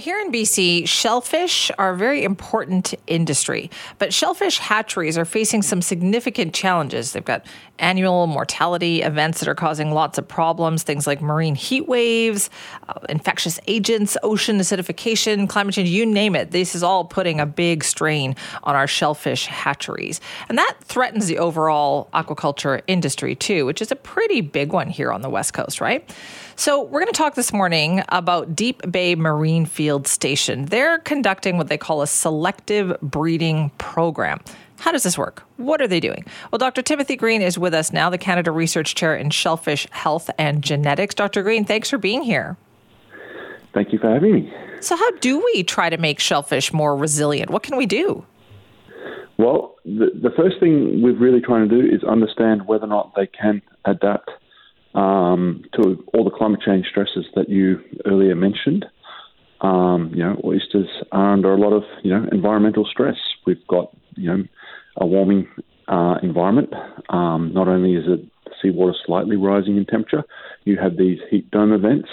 Here in BC, shellfish are a very important industry, but shellfish hatcheries are facing some significant challenges. They've got annual mortality events that are causing lots of problems, things like marine heat waves, uh, infectious agents, ocean acidification, climate change, you name it. This is all putting a big strain on our shellfish hatcheries. And that threatens the overall aquaculture industry too, which is a pretty big one here on the West Coast, right? So, we're going to talk this morning about Deep Bay Marine Field Station. They're conducting what they call a selective breeding program. How does this work? What are they doing? Well, Dr. Timothy Green is with us now, the Canada Research Chair in Shellfish Health and Genetics. Dr. Green, thanks for being here. Thank you for having me. So, how do we try to make shellfish more resilient? What can we do? Well, the, the first thing we're really trying to do is understand whether or not they can adapt um, to all the climate change stresses that you earlier mentioned. Um, you know, oysters are under a lot of you know environmental stress. We've got you know a warming uh, environment. Um, not only is it seawater slightly rising in temperature, you have these heat dome events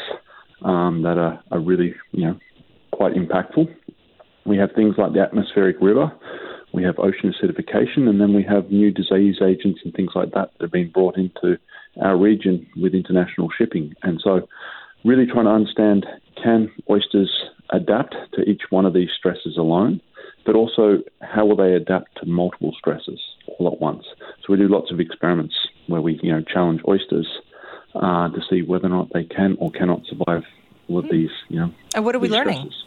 um, that are, are really you know quite impactful. We have things like the atmospheric river. We have ocean acidification, and then we have new disease agents and things like that that have been brought into our region with international shipping. And so, really trying to understand can oysters adapt to each one of these stresses alone, but also how will they adapt to multiple stresses all at once. So we do lots of experiments where we you know challenge oysters uh, to see whether or not they can or cannot survive with of hmm. these you know. And what are we learning? Stresses.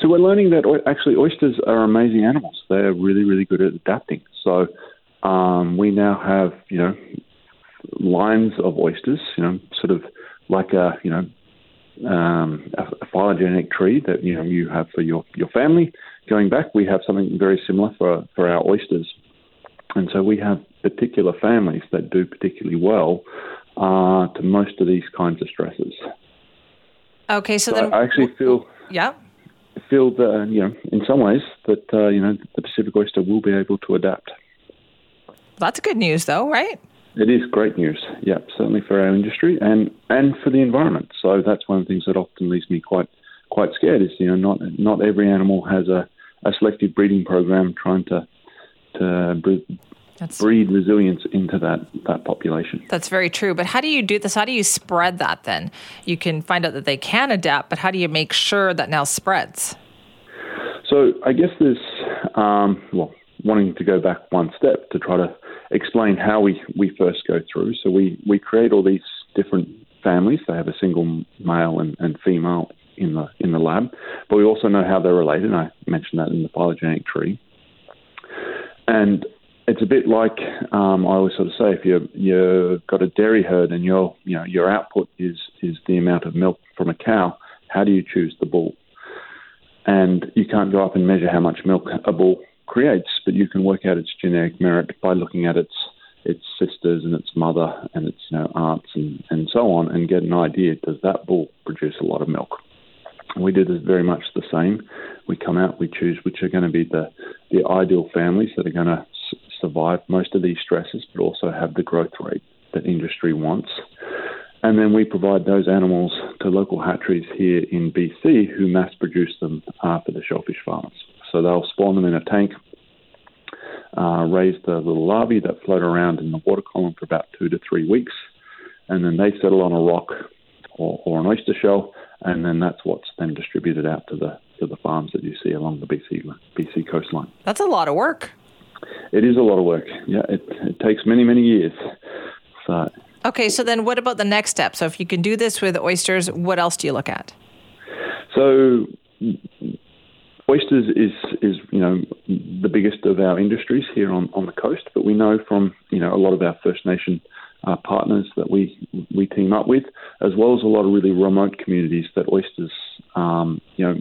So we're learning that actually oysters are amazing animals. They're really, really good at adapting. So um, we now have, you know, lines of oysters, you know, sort of like a, you know, um, a, phylogenetic tree that you know you have for your, your family. Going back, we have something very similar for for our oysters, and so we have particular families that do particularly well uh, to most of these kinds of stresses. Okay, so, so then I actually feel yeah feel that you know in some ways that uh, you know the Pacific oyster will be able to adapt. That's good news, though, right? It is great news, yeah, certainly for our industry and, and for the environment. So that's one of the things that often leaves me quite quite scared. Is you know not not every animal has a, a selective breeding program trying to to breed, breed resilience into that that population. That's very true. But how do you do this? How do you spread that? Then you can find out that they can adapt, but how do you make sure that now spreads? So I guess there's um, well wanting to go back one step to try to explain how we, we first go through. So we, we create all these different families. They have a single male and, and female in the in the lab, but we also know how they're related. I mentioned that in the phylogenetic tree, and it's a bit like um, I always sort of say: if you you've got a dairy herd and your you know your output is is the amount of milk from a cow, how do you choose the bull? And you can't go up and measure how much milk a bull creates, but you can work out its genetic merit by looking at its its sisters and its mother and its you know aunts and, and so on, and get an idea: does that bull produce a lot of milk? We do this very much the same. We come out, we choose which are going to be the the ideal families that are going to s- survive most of these stresses, but also have the growth rate that industry wants. And then we provide those animals to local hatcheries here in BC who mass produce them uh, for the shellfish farmers. So they'll spawn them in a tank, uh, raise the little larvae that float around in the water column for about two to three weeks, and then they settle on a rock or, or an oyster shell, and then that's what's then distributed out to the to the farms that you see along the BC BC coastline. That's a lot of work. It is a lot of work. Yeah, it, it takes many many years. So. Okay, so then what about the next step? So if you can do this with oysters, what else do you look at? So oysters is is you know the biggest of our industries here on, on the coast, but we know from you know a lot of our First Nation uh, partners that we we team up with, as well as a lot of really remote communities that oysters um, you know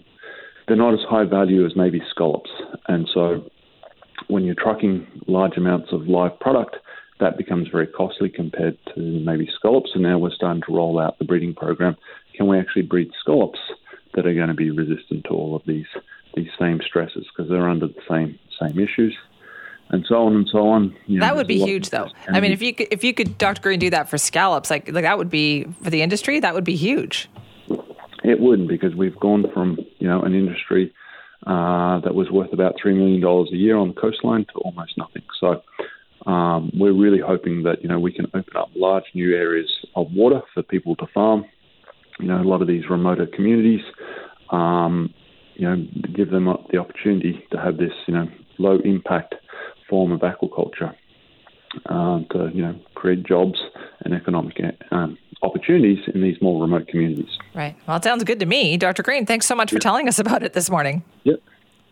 they're not as high value as maybe scallops, and so when you're trucking large amounts of live product, that becomes very costly compared to maybe scallops. And now we're starting to roll out the breeding program. Can we actually breed scallops that are going to be resistant to all of these these same stresses because they're under the same same issues and so on and so on. You know, that would be huge, though. I mean, if you could, if you could, Dr. Green, do that for scallops, like like that would be for the industry. That would be huge. It wouldn't because we've gone from you know an industry uh, that was worth about three million dollars a year on the coastline to almost nothing. So um, we're really hoping that you know we can open up large new areas of water for people to farm. You know, a lot of these remoter communities. Um, you know, give them the opportunity to have this you know low impact form of aquaculture um, to you know create jobs and economic um, opportunities in these more remote communities. Right. Well, it sounds good to me. Dr. Green, thanks so much for telling us about it this morning. Yep.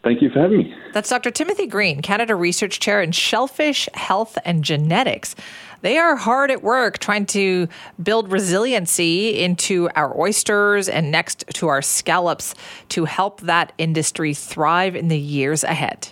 Thank you for having me. That's Dr. Timothy Green, Canada Research Chair in Shellfish Health and Genetics. They are hard at work trying to build resiliency into our oysters and next to our scallops to help that industry thrive in the years ahead.